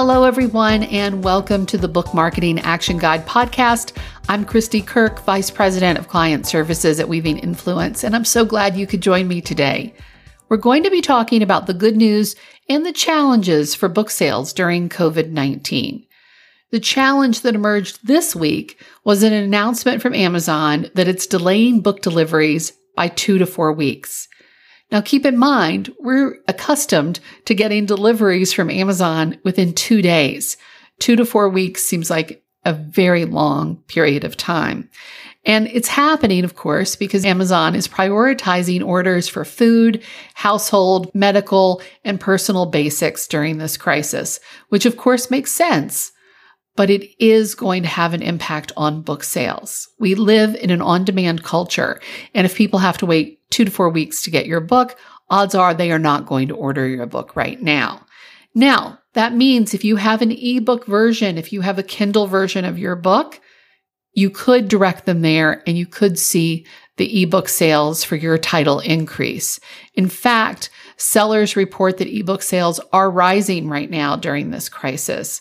Hello, everyone, and welcome to the Book Marketing Action Guide podcast. I'm Christy Kirk, Vice President of Client Services at Weaving Influence, and I'm so glad you could join me today. We're going to be talking about the good news and the challenges for book sales during COVID 19. The challenge that emerged this week was an announcement from Amazon that it's delaying book deliveries by two to four weeks. Now, keep in mind, we're accustomed to getting deliveries from Amazon within two days. Two to four weeks seems like a very long period of time. And it's happening, of course, because Amazon is prioritizing orders for food, household, medical, and personal basics during this crisis, which of course makes sense. But it is going to have an impact on book sales. We live in an on demand culture. And if people have to wait two to four weeks to get your book, odds are they are not going to order your book right now. Now, that means if you have an ebook version, if you have a Kindle version of your book, you could direct them there and you could see the ebook sales for your title increase. In fact, sellers report that ebook sales are rising right now during this crisis.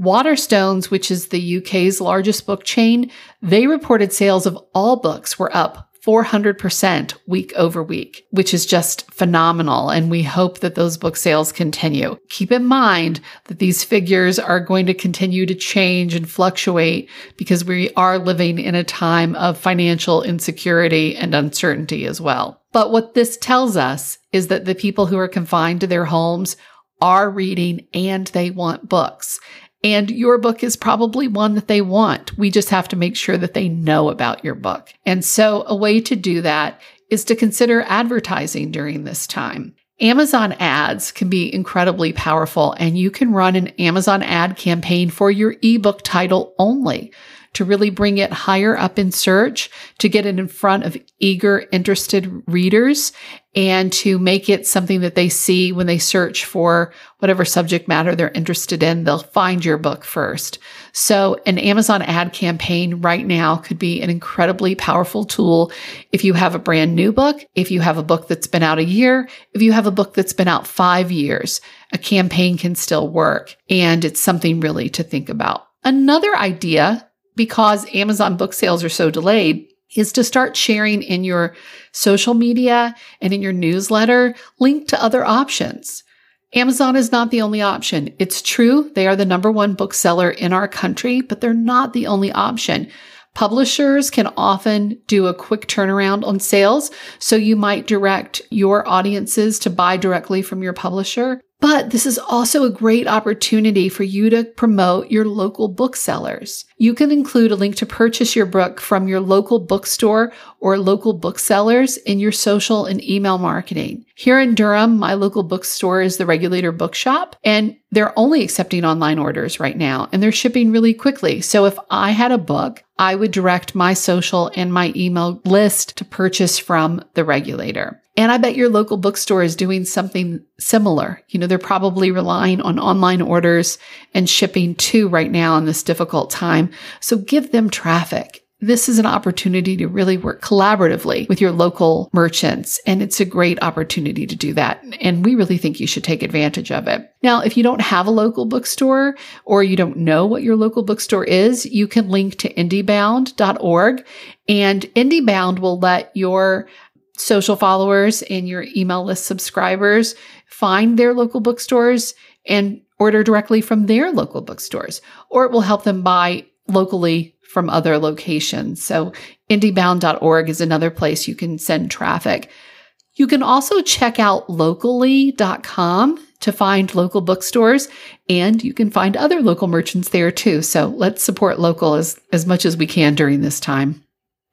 Waterstones, which is the UK's largest book chain, they reported sales of all books were up 400% week over week, which is just phenomenal. And we hope that those book sales continue. Keep in mind that these figures are going to continue to change and fluctuate because we are living in a time of financial insecurity and uncertainty as well. But what this tells us is that the people who are confined to their homes are reading and they want books. And your book is probably one that they want. We just have to make sure that they know about your book. And so a way to do that is to consider advertising during this time. Amazon ads can be incredibly powerful and you can run an Amazon ad campaign for your ebook title only to really bring it higher up in search, to get it in front of eager, interested readers, and to make it something that they see when they search for whatever subject matter they're interested in. They'll find your book first. So an Amazon ad campaign right now could be an incredibly powerful tool if you have a brand new book, if you have a book that's been out a year, if you have a book that's been out five years, a campaign can still work. And it's something really to think about. Another idea because Amazon book sales are so delayed is to start sharing in your social media and in your newsletter link to other options. Amazon is not the only option. It's true, they are the number one bookseller in our country, but they're not the only option. Publishers can often do a quick turnaround on sales, so you might direct your audiences to buy directly from your publisher. But this is also a great opportunity for you to promote your local booksellers. You can include a link to purchase your book from your local bookstore or local booksellers in your social and email marketing. Here in Durham, my local bookstore is the Regulator Bookshop, and they're only accepting online orders right now, and they're shipping really quickly. So if I had a book, I would direct my social and my email list to purchase from the regulator. And I bet your local bookstore is doing something similar. You know, they're probably relying on online orders and shipping too right now in this difficult time. So give them traffic. This is an opportunity to really work collaboratively with your local merchants. And it's a great opportunity to do that. And we really think you should take advantage of it. Now, if you don't have a local bookstore or you don't know what your local bookstore is, you can link to indiebound.org and IndieBound will let your social followers and your email list subscribers find their local bookstores and order directly from their local bookstores, or it will help them buy locally from other locations. So indiebound.org is another place you can send traffic. You can also check out locally.com to find local bookstores and you can find other local merchants there too. So let's support local as, as much as we can during this time.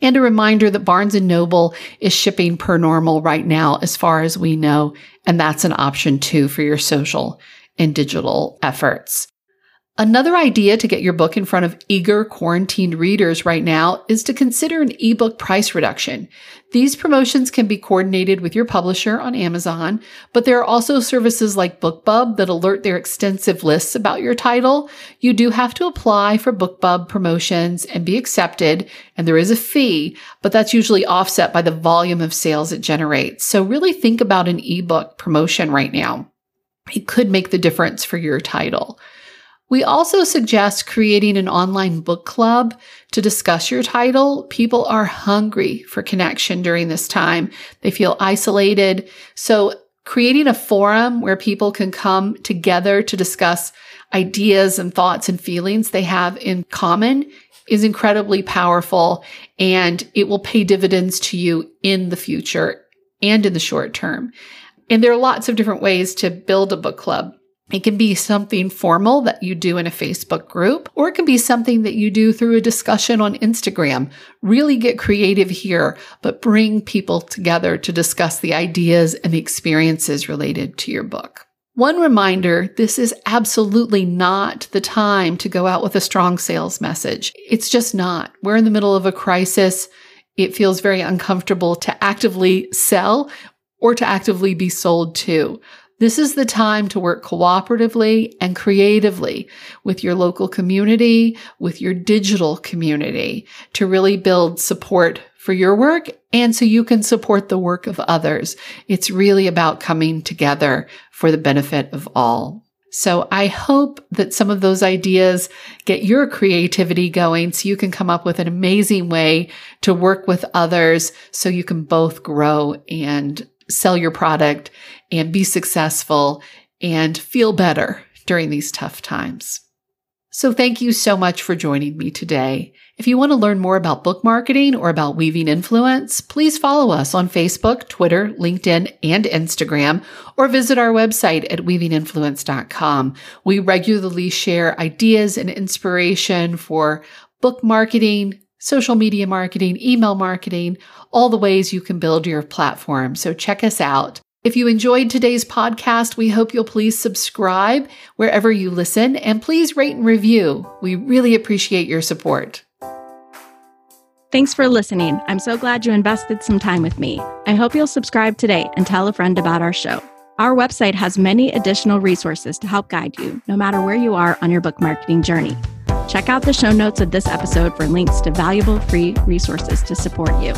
And a reminder that Barnes & Noble is shipping per normal right now as far as we know, and that's an option too for your social and digital efforts. Another idea to get your book in front of eager quarantined readers right now is to consider an ebook price reduction. These promotions can be coordinated with your publisher on Amazon, but there are also services like BookBub that alert their extensive lists about your title. You do have to apply for BookBub promotions and be accepted, and there is a fee, but that's usually offset by the volume of sales it generates. So really think about an ebook promotion right now. It could make the difference for your title. We also suggest creating an online book club to discuss your title. People are hungry for connection during this time. They feel isolated. So creating a forum where people can come together to discuss ideas and thoughts and feelings they have in common is incredibly powerful and it will pay dividends to you in the future and in the short term. And there are lots of different ways to build a book club. It can be something formal that you do in a Facebook group, or it can be something that you do through a discussion on Instagram. Really get creative here, but bring people together to discuss the ideas and the experiences related to your book. One reminder this is absolutely not the time to go out with a strong sales message. It's just not. We're in the middle of a crisis. It feels very uncomfortable to actively sell or to actively be sold to. This is the time to work cooperatively and creatively with your local community, with your digital community to really build support for your work and so you can support the work of others. It's really about coming together for the benefit of all. So I hope that some of those ideas get your creativity going so you can come up with an amazing way to work with others so you can both grow and sell your product and be successful and feel better during these tough times. So thank you so much for joining me today. If you want to learn more about book marketing or about weaving influence, please follow us on Facebook, Twitter, LinkedIn, and Instagram, or visit our website at weavinginfluence.com. We regularly share ideas and inspiration for book marketing, social media marketing, email marketing, all the ways you can build your platform. So check us out. If you enjoyed today's podcast, we hope you'll please subscribe wherever you listen and please rate and review. We really appreciate your support. Thanks for listening. I'm so glad you invested some time with me. I hope you'll subscribe today and tell a friend about our show. Our website has many additional resources to help guide you, no matter where you are on your book marketing journey. Check out the show notes of this episode for links to valuable free resources to support you.